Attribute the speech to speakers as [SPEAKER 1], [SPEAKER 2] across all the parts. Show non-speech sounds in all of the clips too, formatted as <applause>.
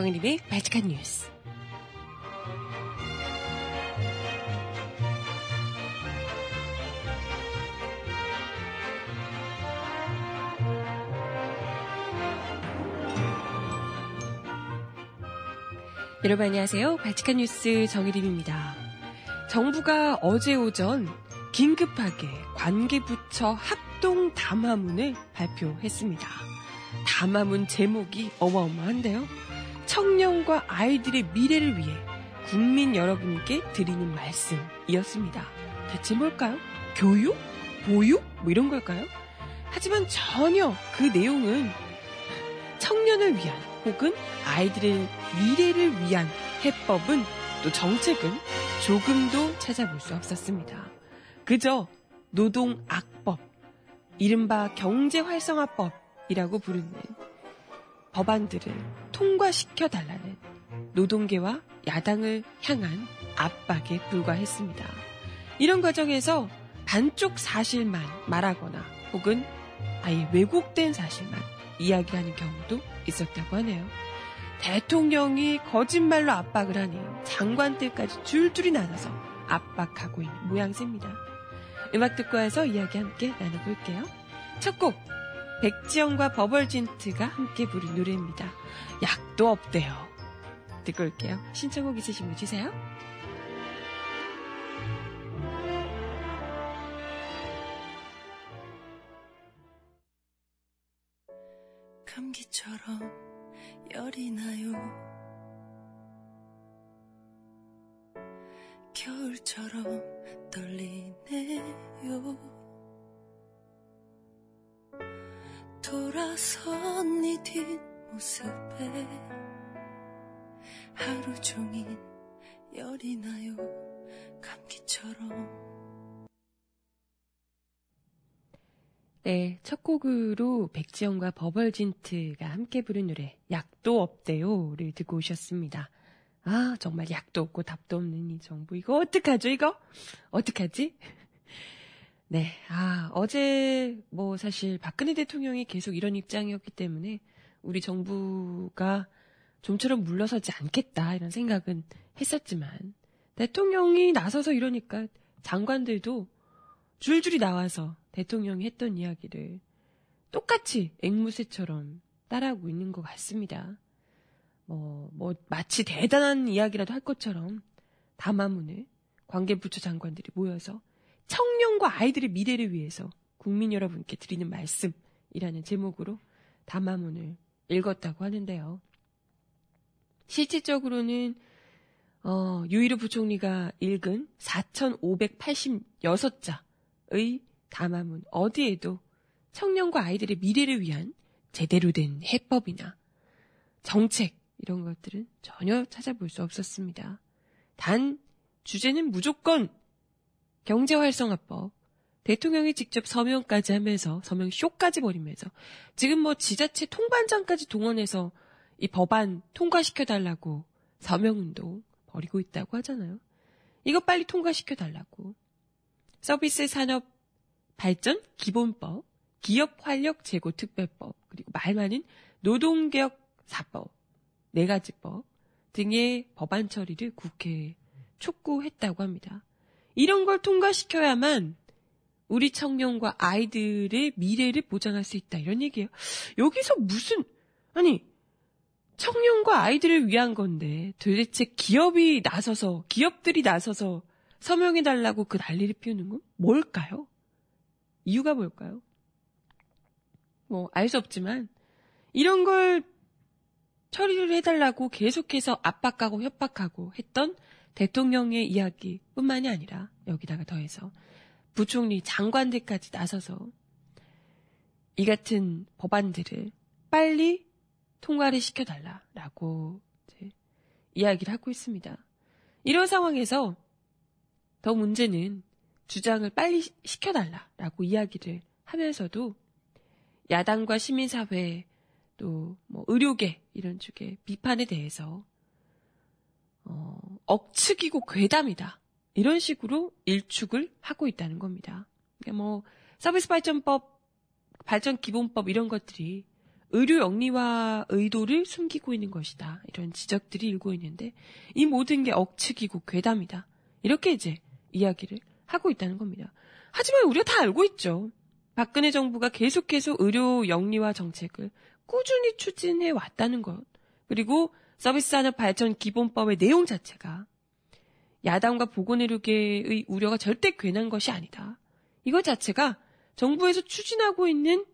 [SPEAKER 1] 정혜림의 바칙한 뉴스. 여러분 안녕하세요. 바칙한 뉴스 정혜림입니다. 정부가 어제 오전 긴급하게 관계부처 합동 담화문을 발표했습니다. 담화문 제목이 어마어마한데요. 청년과 아이들의 미래를 위해 국민 여러분께 드리는 말씀이었습니다. 대체 뭘까요? 교육? 보육? 뭐 이런 걸까요? 하지만 전혀 그 내용은 청년을 위한 혹은 아이들의 미래를 위한 해법은 또 정책은 조금도 찾아볼 수 없었습니다. 그저 노동 악법, 이른바 경제 활성화법이라고 부르는 법안들을 통과시켜 달라는 노동계와 야당을 향한 압박에 불과했습니다. 이런 과정에서 반쪽 사실만 말하거나 혹은 아예 왜곡된 사실만 이야기하는 경우도 있었다고 하네요. 대통령이 거짓말로 압박을 하니 장관들까지 줄줄이 나눠서 압박하고 있는 모양새입니다. 음악 듣고 와서 이야기 함께 나눠볼게요. 첫 곡, 백지영과 버벌진트가 함께 부른 노래입니다. 약도 없대요. 듣고 올게요. 신청곡 있으시면 주세요.
[SPEAKER 2] 감기처럼 열이 나요. 겨울처럼 떨리네요. 돌아선 네 뒷모습에 하루 종일 열이 나요. 감기처럼.
[SPEAKER 1] 네, 첫 곡으로 백지영과 버벌진트가 함께 부른 노래 약도 없대요를 듣고 오셨습니다. 아, 정말 약도 없고 답도 없는 이 정부. 이거 어떡하죠, 이거? 어떡하지? 네, 아, 어제 뭐 사실 박근혜 대통령이 계속 이런 입장이었기 때문에 우리 정부가 좀처럼 물러서지 않겠다 이런 생각은 했었지만 대통령이 나서서 이러니까 장관들도 줄줄이 나와서 대통령이 했던 이야기를 똑같이 앵무새처럼 따라하고 있는 것 같습니다. 뭐, 뭐, 마치 대단한 이야기라도 할 것처럼 담화문을 관계부처 장관들이 모여서 청년과 아이들의 미래를 위해서 국민 여러분께 드리는 말씀이라는 제목으로 담화문을 읽었다고 하는데요. 실질적으로는 어, 유이루 부총리가 읽은 4,586자의 담화문 어디에도 청년과 아이들의 미래를 위한 제대로 된 해법이나 정책 이런 것들은 전혀 찾아볼 수 없었습니다. 단 주제는 무조건 경제활성화법 대통령이 직접 서명까지 하면서 서명 쇼까지 벌이면서 지금 뭐 지자체 통반장까지 동원해서 이 법안 통과시켜 달라고 서명 운동 벌이고 있다고 하잖아요. 이거 빨리 통과시켜 달라고. 서비스 산업 발전 기본법, 기업 활력 제고 특별법, 그리고 말 많은 노동개혁 사법, 네 가지 법 등의 법안 처리를 국회에 촉구했다고 합니다. 이런 걸 통과시켜야만 우리 청년과 아이들의 미래를 보장할 수 있다. 이런 얘기예요. 여기서 무슨 아니 청년과 아이들을 위한 건데 도대체 기업이 나서서 기업들이 나서서 서명해 달라고 그 난리를 피우는 건 뭘까요? 이유가 뭘까요? 뭐 알 수 없지만 이런 걸 처리를 해달라고 계속해서 압박하고 협박하고 했던 대통령의 이야기뿐만이 아니라 여기다가 더해서 부총리 장관들까지 나서서 이 같은 법안들을 빨리 통과를 시켜달라라고 이야기를 하고 있습니다. 이런 상황에서 더 문제는 주장을 빨리 시켜달라라고 이야기를 하면서도 야당과 시민사회 또 뭐 의료계 이런 쪽의 비판에 대해서 어, 억측이고 괴담이다 이런 식으로 일축을 하고 있다는 겁니다. 그러니까 뭐 서비스 발전법, 발전 기본법 이런 것들이 의료 영리와 의도를 숨기고 있는 것이다. 이런 지적들이 일고 있는데 이 모든 게 억측이고 괴담이다. 이렇게 이제 이야기를 하고 있다는 겁니다. 하지만 우리가 다 알고 있죠. 박근혜 정부가 계속해서 의료 영리화 정책을 꾸준히 추진해 왔다는 것. 그리고 서비스 산업 발전 기본법의 내용 자체가 야당과 보건의료계의 우려가 절대 괜한 것이 아니다. 이것 자체가 정부에서 추진하고 있는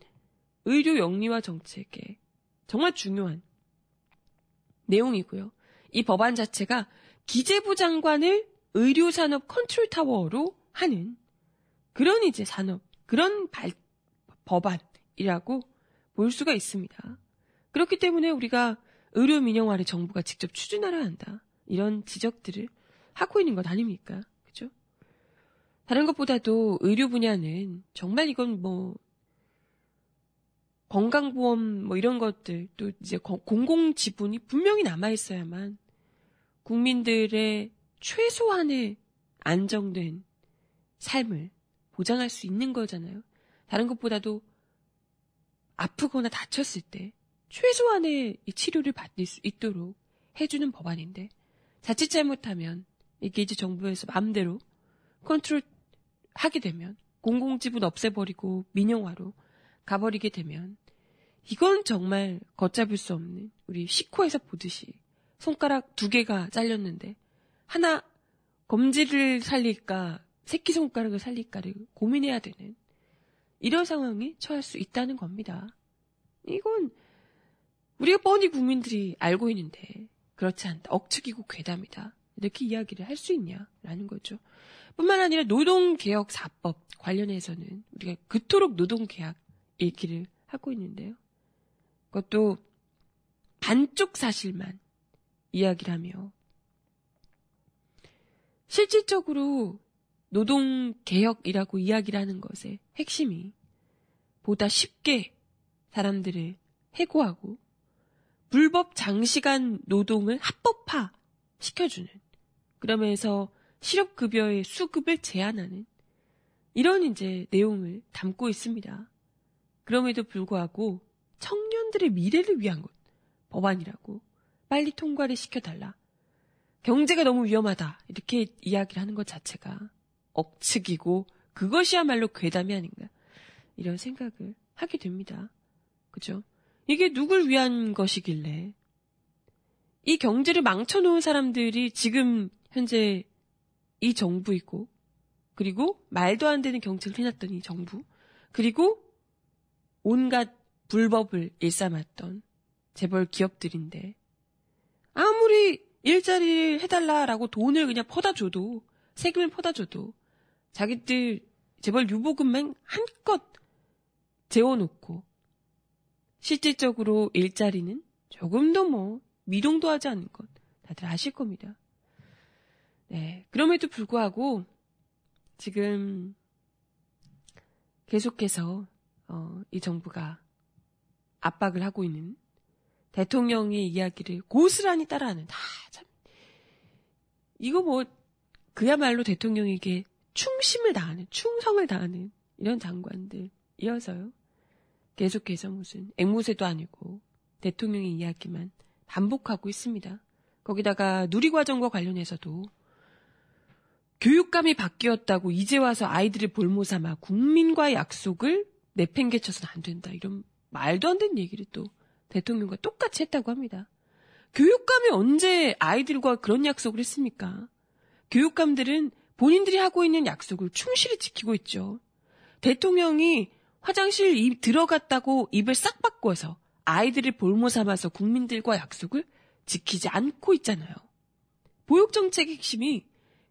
[SPEAKER 1] 의료 영리화 정책의 정말 중요한 내용이고요. 이 법안 자체가 기재부 장관을 의료산업 컨트롤 타워로 하는 그런 이제 산업, 그런 발, 법안이라고 볼 수가 있습니다. 그렇기 때문에 우리가 의료 민영화를 정부가 직접 추진하려 한다. 이런 지적들을 하고 있는 것 아닙니까? 그죠? 다른 것보다도 의료 분야는 정말 이건 뭐 건강보험 뭐 이런 것들 또 이제 공공 지분이 분명히 남아 있어야만 국민들의 최소한의 안정된 삶을 보장할 수 있는 거잖아요. 다른 것보다도 아프거나 다쳤을 때 최소한의 치료를 받을 수 있도록 해주는 법안인데 자칫 잘못하면 이게 이제 정부에서 마음대로 컨트롤 하게 되면 공공지분 없애버리고 민영화로 가버리게 되면 이건 정말 걷잡을 수 없는 우리 시코에서 보듯이 손가락 두 개가 잘렸는데 하나 검지를 살릴까 새끼손가락을 살릴까를 고민해야 되는 이런 상황에 처할 수 있다는 겁니다. 이건 우리가 뻔히 국민들이 알고 있는데 그렇지 않다. 억측이고 괴담이다. 이렇게 이야기를 할 수 있냐라는 거죠. 뿐만 아니라 노동개혁사법 관련해서는 우리가 그토록 노동계약 읽기를 하고 있는데요. 그것도 반쪽 사실만 이야기를 하며 실질적으로 노동개혁이라고 이야기를 하는 것의 핵심이 보다 쉽게 사람들을 해고하고 불법 장시간 노동을 합법화 시켜주는 그러면서 실업급여의 수급을 제한하는 이런 이제 내용을 담고 있습니다. 그럼에도 불구하고 청년들의 미래를 위한 것 법안이라고 빨리 통과를 시켜달라. 경제가 너무 위험하다. 이렇게 이야기를 하는 것 자체가 억측이고 그것이야말로 괴담이 아닌가. 이런 생각을 하게 됩니다. 그죠? 이게 누굴 위한 것이길래? 이 경제를 망쳐놓은 사람들이 지금 현재 이 정부이고 그리고 말도 안 되는 경책을 해놨던 이 정부 그리고 온갖 불법을 일삼았던 재벌 기업들인데 아무리 일자리를 해달라라고 돈을 그냥 퍼다 줘도 세금을 퍼다 줘도 자기들 재벌 유보금만 한껏 재워놓고 실질적으로 일자리는 조금도 뭐 미동도 하지 않는 것 다들 아실 겁니다. 네. 그럼에도 불구하고 지금 계속해서 어, 이 정부가 압박을 하고 있는 대통령의 이야기를 고스란히 따라하는 다 참. 이거 뭐 그야말로 대통령에게 충심을 다하는 충성을 다하는 이런 장관들 이어서요. 계속해서 무슨 앵무새도 아니고 대통령의 이야기만 반복하고 있습니다. 거기다가 누리과정과 관련해서도 교육감이 바뀌었다고 이제 와서 아이들을 볼모 삼아 국민과의 약속을 내팽개쳐서는 안 된다. 이런 말도 안 되는 얘기를 또 대통령과 똑같이 했다고 합니다. 교육감이 언제 아이들과 그런 약속을 했습니까? 교육감들은 본인들이 하고 있는 약속을 충실히 지키고 있죠. 대통령이 화장실 입 들어갔다고 입을 싹 바꿔서 아이들을 볼모 삼아서 국민들과 약속을 지키지 않고 있잖아요. 보육정책의 핵심이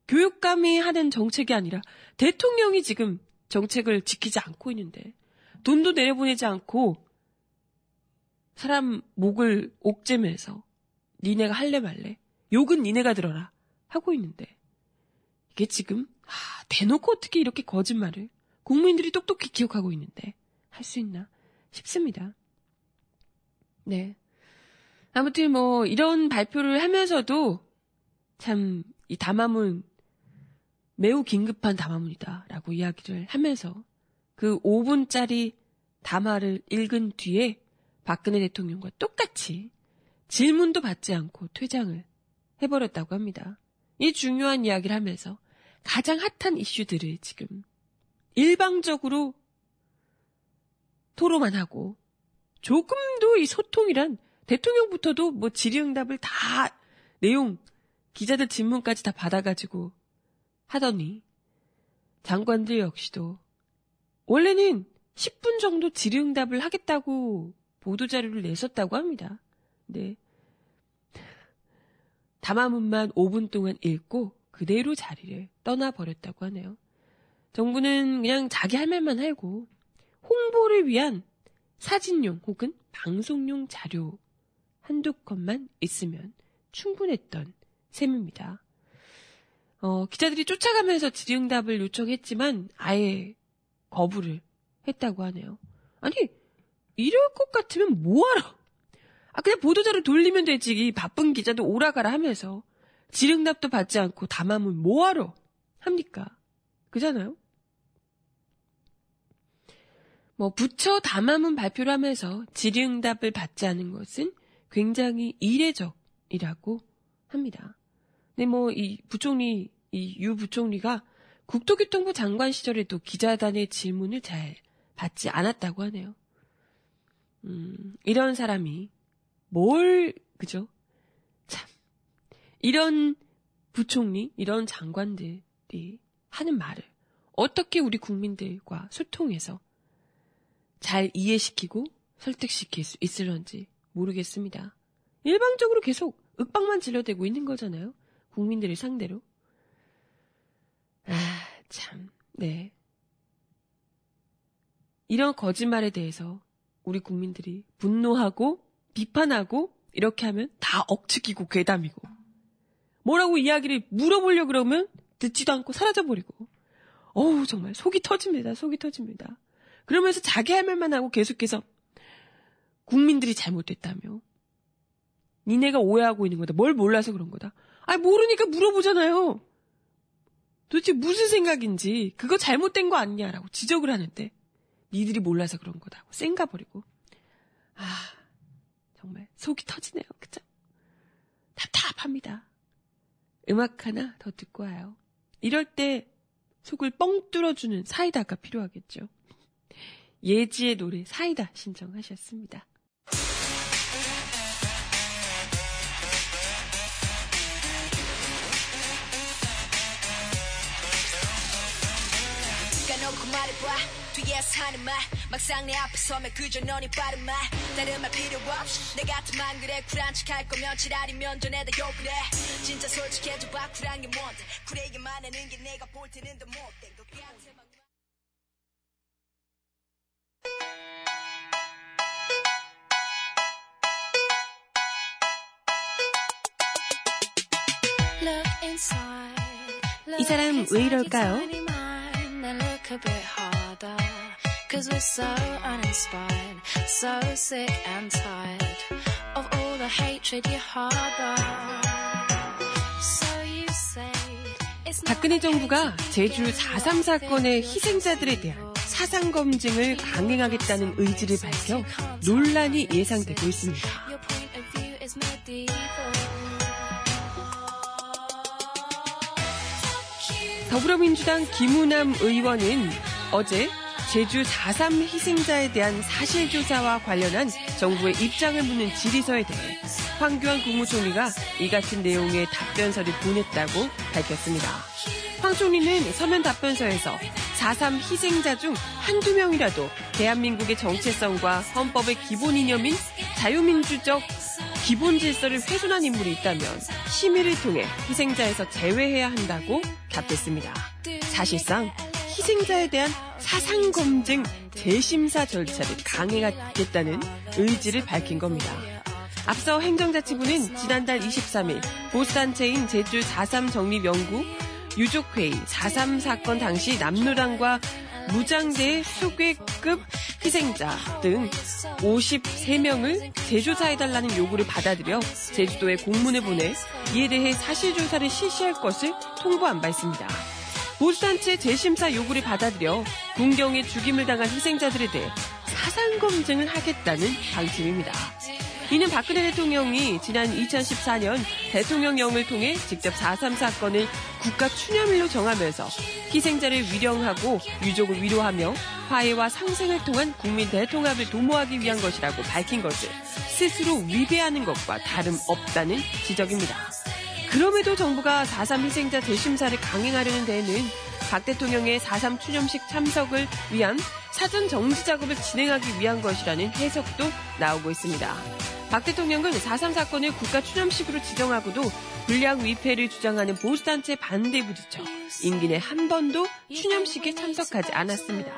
[SPEAKER 1] 교육감이 하는 정책이 아니라 대통령이 지금 정책을 지키지 않고 있는데 돈도 내려보내지 않고 사람 목을 옥죄면서 니네가 할래 말래 욕은 니네가 들어라 하고 있는데 이게 지금 아, 대놓고 어떻게 이렇게 거짓말을 국민들이 똑똑히 기억하고 있는데 할 수 있나 싶습니다. 네. 아무튼 뭐 이런 발표를 하면서도 참 이 담화문 매우 긴급한 담화문이다라고 이야기를 하면서 그 5분짜리 담화를 읽은 뒤에 박근혜 대통령과 똑같이 질문도 받지 않고 퇴장을 해버렸다고 합니다. 이 중요한 이야기를 하면서 가장 핫한 이슈들을 지금 일방적으로 토로만 하고 조금도 이 소통이란 대통령부터도 뭐 질의응답을 다 내용 기자들 질문까지 다 받아가지고 하더니 장관들 역시도 원래는 10분 정도 질의응답을 하겠다고 보도자료를 냈었다고 합니다. 네. 담화문만 5분 동안 읽고 그대로 자리를 떠나버렸다고 하네요. 정부는 그냥 자기 할 말만 하고 홍보를 위한 사진용 혹은 방송용 자료 한두 건만 있으면 충분했던 셈입니다. 어, 기자들이 쫓아가면서 질의응답을 요청했지만 아예 거부를 했다고 하네요. 아니, 이럴 것 같으면 뭐하러? 아, 그냥 보도자료 돌리면 되지. 바쁜 기자도 오라가라 하면서 질응답도 받지 않고 담화문 뭐하러 합니까? 그잖아요? 뭐 부처 담화문 발표를 하면서 질의응답을 받지 않은 것은 굉장히 이례적이라고 합니다. 근데 뭐 이 부총리 이 유 부총리가 국토교통부 장관 시절에도 기자단의 질문을 잘 받지 않았다고 하네요. 음, 이런 사람이 뭘 그죠? 참 이런 부총리, 이런 장관들이 하는 말을 어떻게 우리 국민들과 소통해서 잘 이해시키고 설득시킬 수 있을런지 모르겠습니다. 일방적으로 계속 윽박만 질러대고 있는 거잖아요. 국민들을 상대로. 아, 참, 네. 이런 거짓말에 대해서 우리 국민들이 분노하고 비판하고 이렇게 하면 다 억측이고 괴담이고 뭐라고 이야기를 물어보려 그러면 듣지도 않고 사라져버리고 어우 정말 속이 터집니다. 속이 터집니다. 그러면서 자기 할 말만 하고 계속해서 국민들이 잘못됐다며. 니네가 오해하고 있는 거다. 뭘 몰라서 그런 거다. 아니, 모르니까 물어보잖아요. 도대체 무슨 생각인지, 그거 잘못된 거 아니냐라고 지적을 하는데, 니들이 몰라서 그런 거다고 쌩가 버리고. 아, 정말 속이 터지네요. 그죠? 답답합니다. 음악 하나 더 듣고 와요. 이럴 때 속을 뻥 뚫어주는 사이다가 필요하겠죠. 예지의 노래 사이다 신청하셨습니다.
[SPEAKER 3] 뒤에서 하는 말. 막상 내 앞에 서면 그저 너니 빠른 말. 다른 말 필요 없이 내 같으면 그래. 쿨한 척할 거면 지랄이면 전에다 욕을 해. 진짜 솔직해져봐. 쿨한 게 뭔데? 쿨하게만 하는 게 내가 볼 때는 더 못된 것 같아
[SPEAKER 1] 이 사람 왜 이럴까요? 박근혜 정부가 제주 4.3 사건의 희생자들에 대한 사상 검증을 강행하겠다는 의지를 밝혀 논란이 예상되고 있습니다. 더불어민주당 김우남 의원은 어제 제주 4.3 희생자에 대한 사실조사와 관련한 정부의 입장을 묻는 질의서에 대해 황교안 국무총리가 이 같은 내용의 답변서를 보냈다고 밝혔습니다. 황 총리는 서면 답변서에서 4.3 희생자 중 한두 명이라도 대한민국의 정체성과 헌법의 기본 이념인 자유민주적 기본 질서를 훼손한 인물이 있다면 심의를 통해 희생자에서 제외해야 한다고 답했습니다. 사실상 희생자에 대한 사상검증 재심사 절차를 강행하겠다는 의지를 밝힌 겁니다. 앞서 행정자치부는 지난달 23일 보수단체인 제주 4.3 정립연구 유족회의 4.3 사건 당시 남로당과 무장대 수괴급 희생자 등 53명을 재조사해달라는 요구를 받아들여 제주도에 공문을 보내 이에 대해 사실조사를 실시할 것을 통보한 바 있습니다. 보수단체 재심사 요구를 받아들여 군경에 죽임을 당한 희생자들에 대해 사상 검증을 하겠다는 방침입니다. 이는 박근혜 대통령이 지난 2014년 대통령령을 통해 직접 4.3 사건을 국가 추념일로 정하면서 희생자를 위령하고 유족을 위로하며 화해와 상생을 통한 국민 대통합을 도모하기 위한 것이라고 밝힌 것을 스스로 위배하는 것과 다름없다는 지적입니다. 그럼에도 정부가 4.3 희생자 재심사를 강행하려는 데에는 박 대통령의 4.3 추념식 참석을 위한 사전 정지 작업을 진행하기 위한 것이라는 해석도 나오고 있습니다. 박 대통령은 4.3 사건을 국가 추념식으로 지정하고도 불량 위패를 주장하는 보수단체 반대에 부딪혀 임기 내 한 번도 추념식에 참석하지 않았습니다.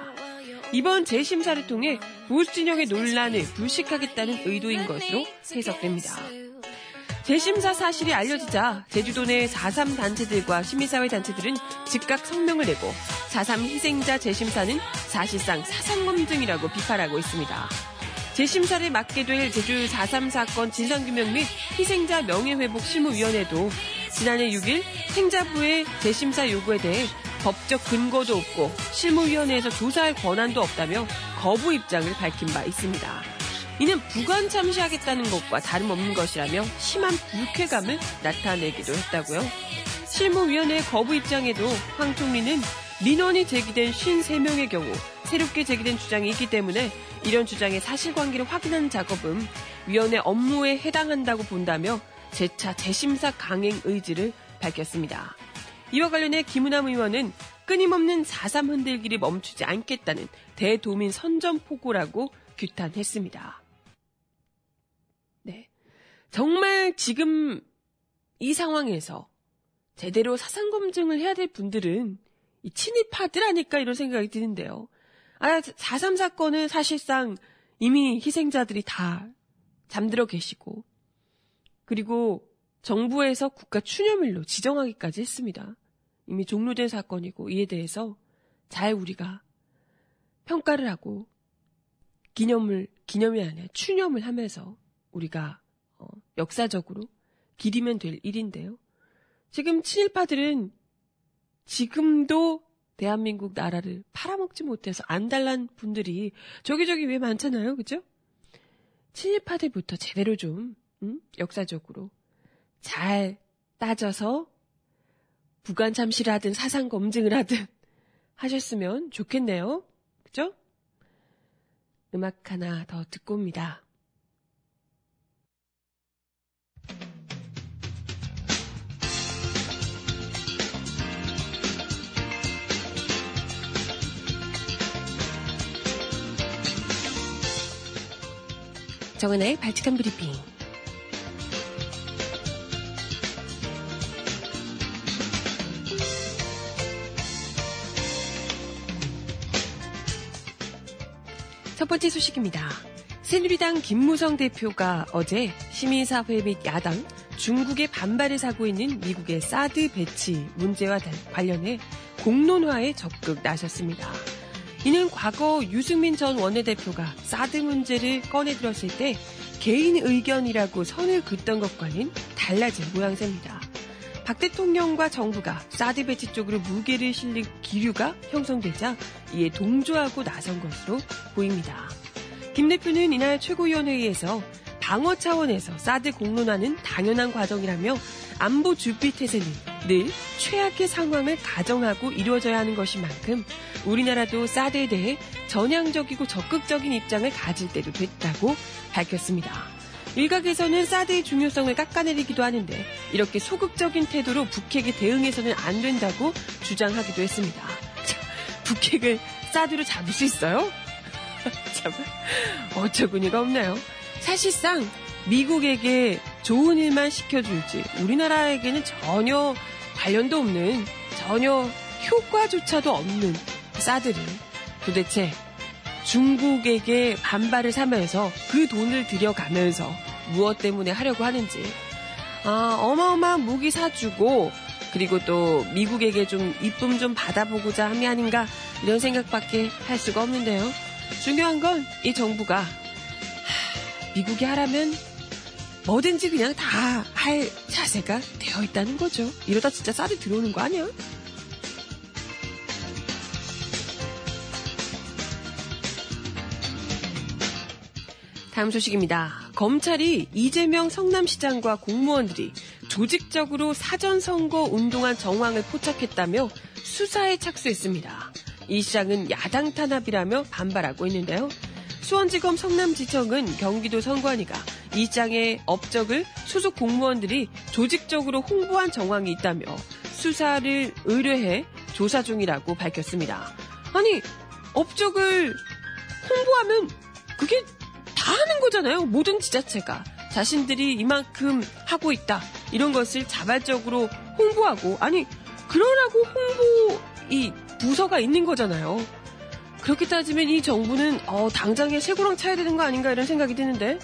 [SPEAKER 1] 이번 재심사를 통해 보수 진영의 논란을 불식하겠다는 의도인 것으로 해석됩니다. 재심사 사실이 알려지자 제주도 내 4.3 단체들과 시민사회 단체들은 즉각 성명을 내고 4.3 희생자 재심사는 사실상 사상검증이라고 비판하고 있습니다. 재심사를 맡게 될 제주 4.3 사건 진상규명 및 희생자 명예회복 실무위원회도 지난해 6일 행자부의 재심사 요구에 대해 법적 근거도 없고 실무위원회에서 조사할 권한도 없다며 거부 입장을 밝힌 바 있습니다. 이는 부관 참시하겠다는 것과 다름없는 것이라며 심한 불쾌감을 나타내기도 했다고요. 실무위원회 거부 입장에도 황 총리는 민원이 제기된 53명의 경우 새롭게 제기된 주장이 있기 때문에 이런 주장의 사실관계를 확인하는 작업은 위원회 업무에 해당한다고 본다며 재차 재심사 강행 의지를 밝혔습니다. 이와 관련해 김은남 의원은 끊임없는 4.3 흔들기를 멈추지 않겠다는 대도민 선전포고라고 규탄했습니다. 정말 지금 이 상황에서 제대로 사상 검증을 해야 될 분들은 이 친일파들 아닐까 이런 생각이 드는데요. 아, 4.3 사건은 사실상 이미 희생자들이 다 잠들어 계시고, 그리고 정부에서 국가 추념일로 지정하기까지 했습니다. 이미 종료된 사건이고, 이에 대해서 잘 우리가 평가를 하고, 기념을, 기념이 아니라 추념을 하면서 우리가 어, 역사적으로 기리면 될 일인데요. 지금 친일파들은 지금도 대한민국 나라를 팔아먹지 못해서 안달난 분들이 저기저기 왜 많잖아요. 그죠? 친일파들부터 제대로 좀 음? 역사적으로 잘 따져서 부관 참시를 하든 사상 검증을 하든 <laughs> 하셨으면 좋겠네요. 그죠? 음악 하나 더 듣고 옵니다. 정은의 발칙한 브리핑. 첫 번째 소식입니다. 새누리당 김무성 대표가 어제 시민사회 및 야당, 중국의 반발을 사고 있는 미국의 사드 배치 문제와 관련해 공론화에 적극 나섰습니다. 이는 과거 유승민 전 원내대표가 사드 문제를 꺼내들었을 때 개인 의견이라고 선을 긋던 것과는 달라진 모양새입니다. 박 대통령과 정부가 사드 배치 쪽으로 무게를 실릴 기류가 형성되자 이에 동조하고 나선 것으로 보입니다. 김 대표는 이날 최고위원회의에서 방어 차원에서 사드 공론화는 당연한 과정이라며 안보 준비 태세는 늘 최악의 상황을 가정하고 이루어져야 하는 것인 만큼 우리나라도 사드에 대해 전향적이고 적극적인 입장을 가질 때도 됐다고 밝혔습니다. 일각에서는 사드의 중요성을 깎아내리기도 하는데 이렇게 소극적인 태도로 북핵에 대응해서는 안 된다고 주장하기도 했습니다. 북핵을 사드로 잡을 수 있어요? <laughs> 참 어처구니가 없나요? 사실상 미국에게 좋은 일만 시켜줄지 우리나라에게는 전혀 관련도 없는 전혀 효과조차도 없는 사드를 도대체 중국에게 반발을 사면서 그 돈을 들여가면서 무엇 때문에 하려고 하는지 아, 어마어마한 무기 사주고 그리고 또 미국에게 좀 이쁨 좀 받아보고자 함이 아닌가 이런 생각밖에 할 수가 없는데요. 중요한 건 이 정부가 하, 미국이 하라면 뭐든지 그냥 다 할 자세가 되어 있다는 거죠. 이러다 진짜 사드 들어오는 거 아니야? 다음 소식입니다. 검찰이 이재명 성남시장과 공무원들이 조직적으로 사전선거 운동한 정황을 포착했다며 수사에 착수했습니다. 이 시장은 야당 탄압이라며 반발하고 있는데요. 수원지검 성남지청은 경기도 선관위가 이 시장의 업적을 소속 공무원들이 조직적으로 홍보한 정황이 있다며 수사를 의뢰해 조사 중이라고 밝혔습니다. 아니, 업적을 홍보하면 그게 다 하는 거잖아요. 모든 지자체가. 자신들이 이만큼 하고 있다. 이런 것을 자발적으로 홍보하고, 아니, 그러라고 홍보, 이 부서가 있는 거잖아요. 그렇게 따지면 이 정부는, 어, 당장에 쇠고랑 차야 되는 거 아닌가 이런 생각이 드는데,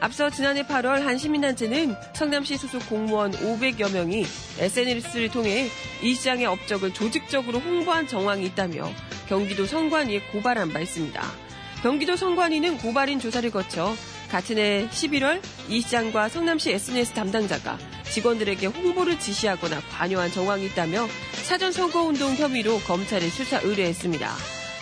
[SPEAKER 1] 앞서 지난해 8월 한 시민단체는 성남시 소속 공무원 500여 명이 SNS를 통해 이 시장의 업적을 조직적으로 홍보한 정황이 있다며 경기도 선관위에 고발한 바 있습니다. 경기도 선관위는 고발인 조사를 거쳐 같은 해 11월 이 시장과 성남시 SNS 담당자가 직원들에게 홍보를 지시하거나 관여한 정황이 있다며 사전 선거운동 혐의로 검찰에 수사 의뢰했습니다.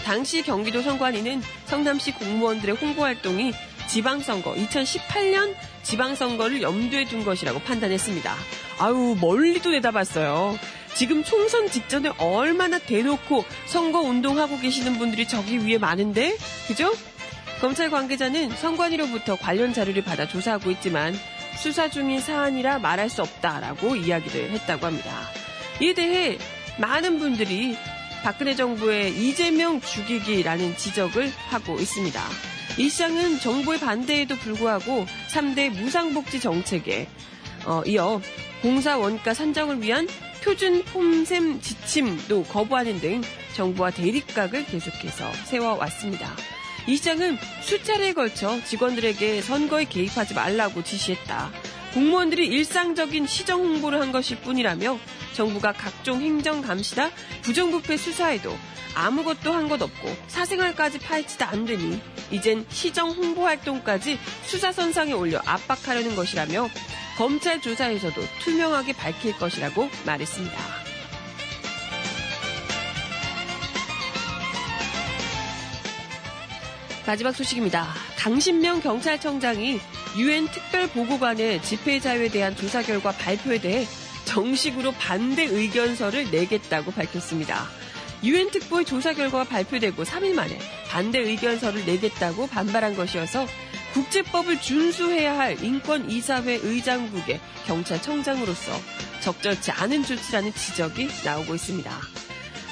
[SPEAKER 1] 당시 경기도 선관위는 성남시 공무원들의 홍보 활동이 지방선거, 2018년 지방선거를 염두에 둔 것이라고 판단했습니다. 아유, 멀리도 내다봤어요. 지금 총선 직전에 얼마나 대놓고 선거 운동하고 계시는 분들이 저기 위에 많은데? 그죠? 검찰 관계자는 선관위로부터 관련 자료를 받아 조사하고 있지만 수사 중인 사안이라 말할 수 없다라고 이야기를 했다고 합니다. 이에 대해 많은 분들이 박근혜 정부의 이재명 죽이기라는 지적을 하고 있습니다. 이 시장은 정부의 반대에도 불구하고 3대 무상복지 정책에 어, 이어 공사 원가 산정을 위한 표준 폼셈 지침도 거부하는 등 정부와 대립각을 계속해서 세워왔습니다. 이 시장은 수차례에 걸쳐 직원들에게 선거에 개입하지 말라고 지시했다. 공무원들이 일상적인 시정 홍보를 한 것일 뿐이라며 정부가 각종 행정 감시나 부정부패 수사에도 아무것도 한 것 없고 사생활까지 파헤치다 안 되니 이젠 시정 홍보 활동까지 수사선상에 올려 압박하려는 것이라며 검찰 조사에서도 투명하게 밝힐 것이라고 말했습니다. 마지막 소식입니다. 강신명 경찰청장이 유엔 특별보고관의 집회 자유에 대한 조사 결과 발표에 대해 정식으로 반대 의견서를 내겠다고 밝혔습니다. 유엔 특보의 조사 결과가 발표되고 3일 만에 반대 의견서를 내겠다고 반발한 것이어서 국제법을 준수해야 할 인권이사회 의장국의 경찰청장으로서 적절치 않은 조치라는 지적이 나오고 있습니다.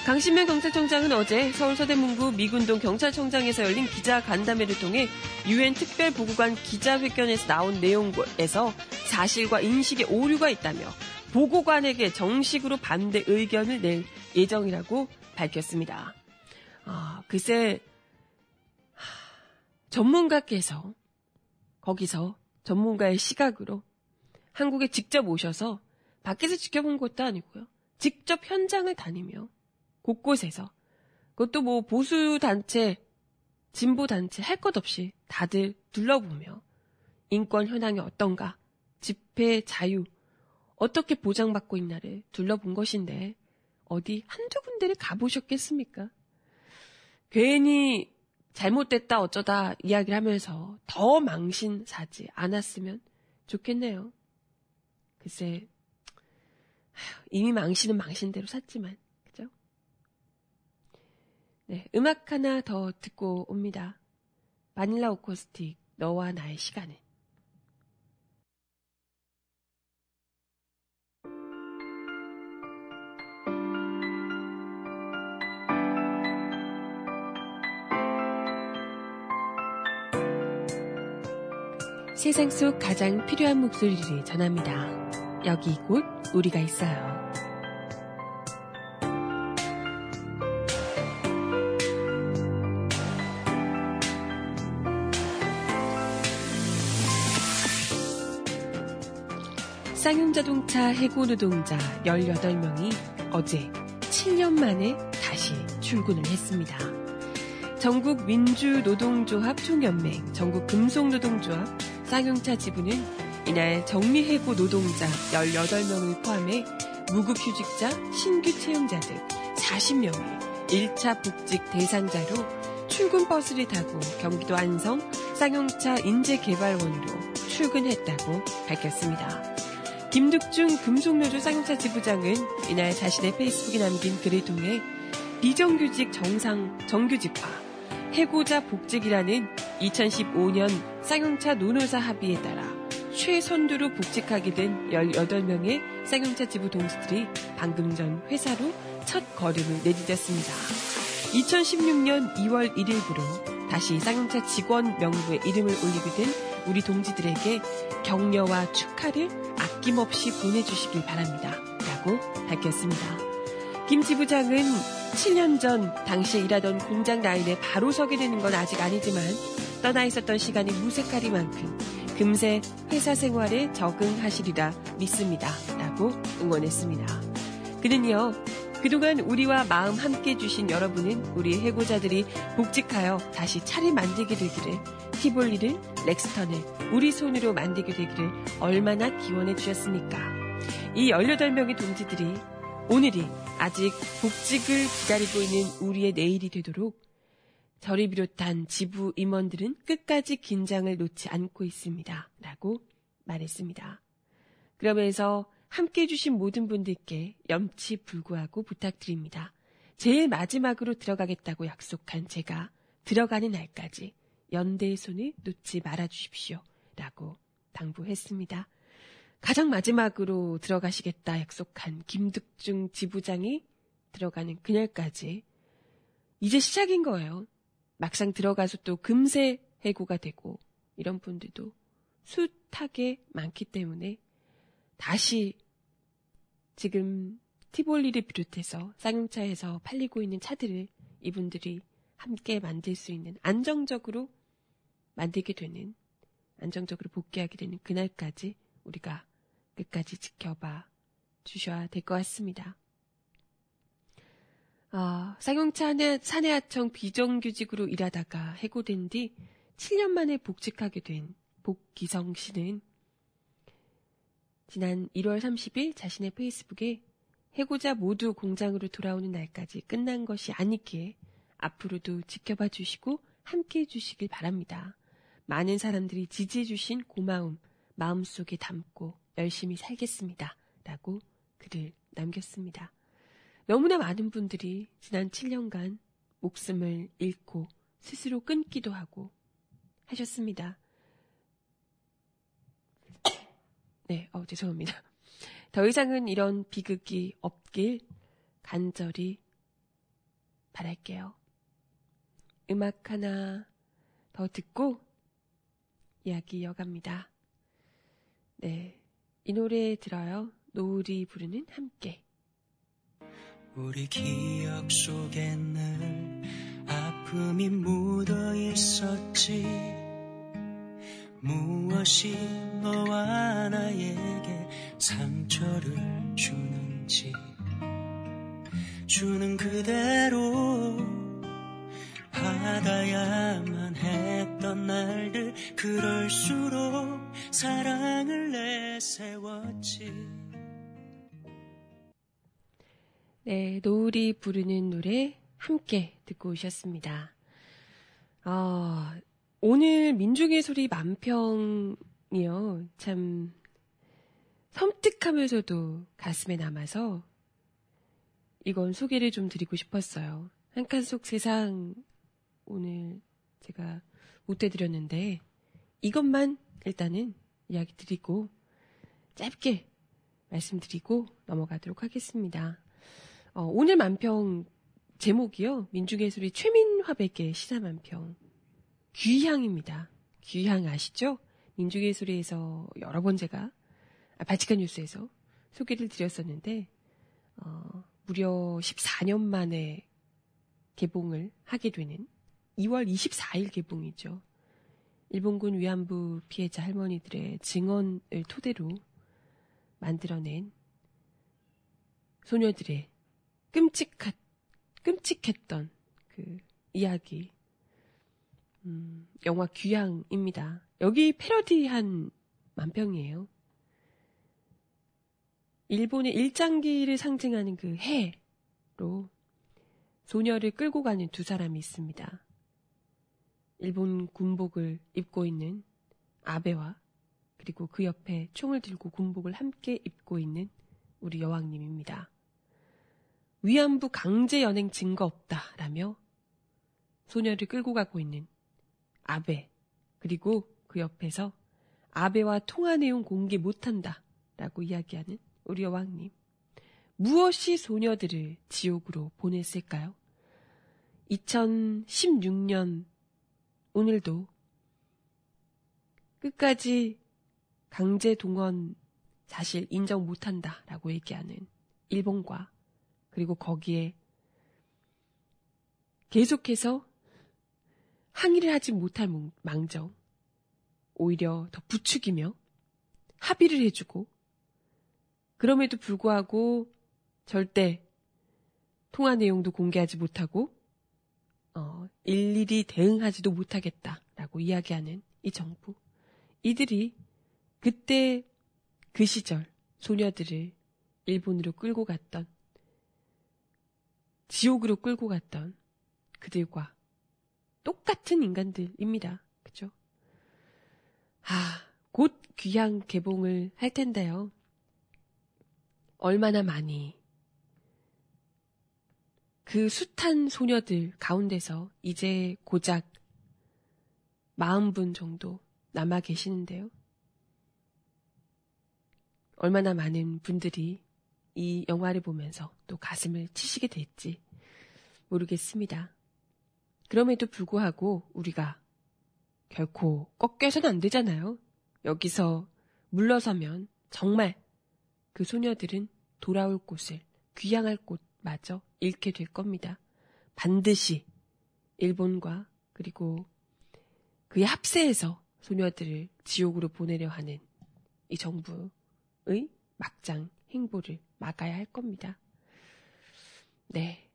[SPEAKER 1] 강신명 경찰청장은 어제 서울 서대문구 미군동 경찰청장에서 열린 기자 간담회를 통해 유엔 특별보고관 기자회견에서 나온 내용에서 사실과 인식에 오류가 있다며 보고관에게 정식으로 반대 의견을 낼 예정이라고 밝혔습니다. 아, 글쎄, 전문가께서 거기서 전문가의 시각으로 한국에 직접 오셔서 밖에서 지켜본 것도 아니고요. 직접 현장을 다니며 곳곳에서 그것도 뭐 보수 단체, 진보 단체 할 것 없이 다들 둘러보며 인권 현황이 어떤가, 집회 자유 어떻게 보장받고 있나를 둘러본 것인데 어디 한두 군데를 가보셨겠습니까? 괜히 잘못됐다 어쩌다 이야기를 하면서 더 망신 사지 않았으면 좋겠네요. 글쎄, 이미 망신은 망신대로 샀지만? 네, 음악 하나 더 듣고 옵니다. 바닐라 오코스틱, 너와 나의 시간을. 세상 속 가장 필요한 목소리를 전합니다. 여기 곧 우리가 있어요. 쌍용자동차 해고 노동자 18명이 어제 7년 만에 다시 출근을 했습니다. 전국 민주노동조합 총연맹, 전국 금속노동조합, 쌍용차 지부는 이날 정리해고 노동자 18명을 포함해 무급휴직자, 신규 채용자 등 40명이 1차 복직 대상자로 출근 버스를 타고 경기도 안성 쌍용차 인재개발원으로 출근했다고 밝혔습니다. 김득중 금속노조 쌍용차 지부장은 이날 자신의 페이스북에 남긴 글을 통해 비정규직 정상 정규직화, 해고자 복직이라는 2015년 쌍용차 노노사 합의에 따라 최선두로 복직하게 된 18명의 쌍용차 지부 동지들이 방금 전 회사로 첫 걸음을 내디뎠습니다. 2016년 2월 1일부로 다시 쌍용차 직원 명부에 이름을 올리게 된 우리 동지들에게 격려와 축하를 아낌없이 보내주시길 바랍니다. 라고 밝혔습니다. 김 지부장은 7년 전 당시에 일하던 공장 라인에 바로 서게 되는 건 아직 아니지만 떠나 있었던 시간이 무색하리만큼 금세 회사 생활에 적응하시리라 믿습니다. 라고 응원했습니다. 그는요, 그동안 우리와 마음 함께 해주신 여러분은 우리 해고자들이 복직하여 다시 차를 만들게 되기를, 티볼리를, 렉스턴을 우리 손으로 만들게 되기를 얼마나 기원해 주셨습니까? 이 18명의 동지들이 오늘이 아직 복직을 기다리고 있는 우리의 내일이 되도록 저를 비롯한 지부 임원들은 끝까지 긴장을 놓지 않고 있습니다. 라고 말했습니다. 그러면서 함께 해주신 모든 분들께 염치 불구하고 부탁드립니다. 제일 마지막으로 들어가겠다고 약속한 제가 들어가는 날까지 연대의 손을 놓지 말아 주십시오. 라고 당부했습니다. 가장 마지막으로 들어가시겠다 약속한 김득중 지부장이 들어가는 그날까지 이제 시작인 거예요. 막상 들어가서 또 금세 해고가 되고 이런 분들도 숱하게 많기 때문에 다시 지금 티볼리를 비롯해서 쌍용차에서 팔리고 있는 차들을 이분들이 함께 만들 수 있는 안정적으로 만들게 되는 안정적으로 복귀하게 되는 그날까지 우리가 끝까지 지켜봐 주셔야 될 것 같습니다. 아, 쌍용차 사내하청 비정규직으로 일하다가 해고된 뒤 7년 만에 복직하게 된 복기성 씨는 지난 1월 30일 자신의 페이스북에 해고자 모두 공장으로 돌아오는 날까지 끝난 것이 아니기에 앞으로도 지켜봐 주시고 함께 해 주시길 바랍니다. 많은 사람들이 지지해주신 고마움 마음속에 담고 열심히 살겠습니다. 라고 글을 남겼습니다. 너무나 많은 분들이 지난 7년간 목숨을 잃고 스스로 끊기도 하고 하셨습니다. <coughs> 네, 어, 죄송합니다. 더 이상은 이런 비극이 없길 간절히 바랄게요. 음악 하나 더 듣고 이야기 이어갑니다. 네. 이 노래 들어요. 노을이 부르는 함께.
[SPEAKER 2] 우리 기억 속에는 아픔이 묻어 있었지. 무엇이 너와 나에게 상처를 주는지 주는 그대로 받아야만 했던 날들 그럴수록 사랑을 내세웠지
[SPEAKER 1] 네, 노을이 부르는 노래 함께 듣고 오셨습니다. 어, 오늘 민중의 소리 만평이요. 참 섬뜩하면서도 가슴에 남아서 이건 소개를 좀 드리고 싶었어요. 한 칸 속 세상 오늘 제가 못 해드렸는데 이것만 일단은 이야기 드리고 짧게 말씀드리고 넘어가도록 하겠습니다. 어, 오늘 만평 제목이요. 민중예술이 최민화백의 시사 만평. 귀향입니다. 귀향 아시죠? 민중예술에서 여러 번 제가 아, 바치칸 뉴스에서 소개를 드렸었는데 어, 무려 14년 만에 개봉을 하게 되는 2월 24일 개봉이죠. 일본군 위안부 피해자 할머니들의 증언을 토대로 만들어낸 소녀들의 끔찍한, 끔찍했던 그 이야기. 음, 영화 귀향입니다. 여기 패러디한 만평이에요. 일본의 일장기를 상징하는 그 해로 소녀를 끌고 가는 두 사람이 있습니다. 일본 군복을 입고 있는 아베와 그리고 그 옆에 총을 들고 군복을 함께 입고 있는 우리 여왕님입니다. 위안부 강제 연행 증거 없다라며 소녀를 끌고 가고 있는 아베 그리고 그 옆에서 아베와 통화 내용 공개 못한다라고 이야기하는 우리 여왕님. 무엇이 소녀들을 지옥으로 보냈을까요? 2016년 오늘도 끝까지 강제 동원 사실 인정 못한다 라고 얘기하는 일본과 그리고 거기에 계속해서 항의를 하지 못할 망정 오히려 더 부추기며 합의를 해주고 그럼에도 불구하고 절대 통화 내용도 공개하지 못하고 어, 일일이 대응하지도 못하겠다라고 이야기하는 이 정부. 이들이 그때 그 시절 소녀들을 일본으로 끌고 갔던 지옥으로 끌고 갔던 그들과 똑같은 인간들입니다. 그죠? 아, 곧 귀향 개봉을 할 텐데요. 얼마나 많이 그 숱한 소녀들 가운데서 이제 고작 40분 정도 남아 계시는데요. 얼마나 많은 분들이 이 영화를 보면서 또 가슴을 치시게 될지 모르겠습니다. 그럼에도 불구하고 우리가 결코 꺾여서는 안 되잖아요. 여기서 물러서면 정말 그 소녀들은 돌아올 곳을 귀향할 곳 마저 잃게 될 겁니다. 반드시 일본과 그리고 그의 합세해서 소녀들을 지옥으로 보내려 하는 이 정부의 막장 행보를 막아야 할 겁니다. 네.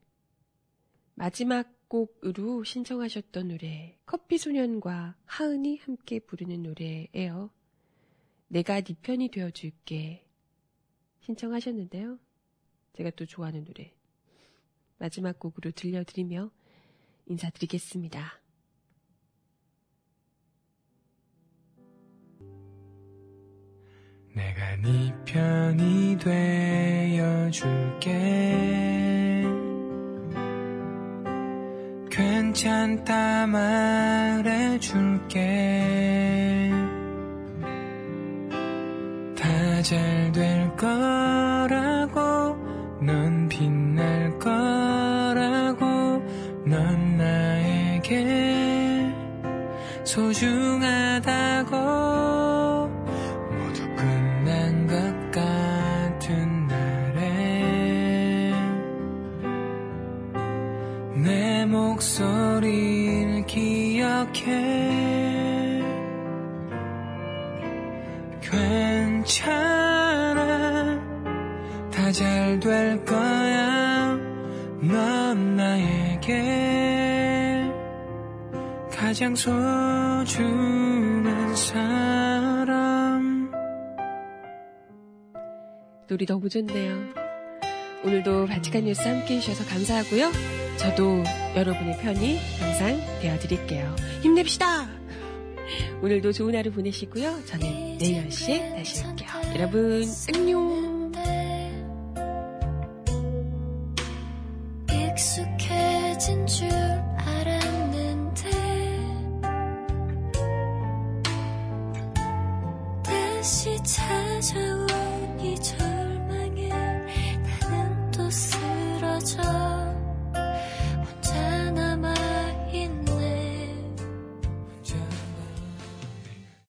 [SPEAKER 1] 마지막 곡으로 신청하셨던 노래 커피소년과 하은이 함께 부르는 노래예요. 내가 네 편이 되어줄게 신청하셨는데요. 제가 또 좋아하는 노래 마지막 곡으로 들려드리며 인사드리겠습니다.
[SPEAKER 2] 내가 네 편이 되어줄게 괜찮다 말해줄게 다 잘 될 거라고 넌 소중하다고 목소리를 기억해. 괜찮아. 다 잘 될 거 가장 소중한 사람
[SPEAKER 1] 노래 너무 좋네요 오늘도 바치칸 뉴스 함께 해주셔서 감사하고요 저도 여러분의 편이 항상 되어드릴게요. 힘냅시다! 오늘도 좋은 하루 보내시고요. 저는 내일 10시에 다시 올게요. 여러분, 안녕!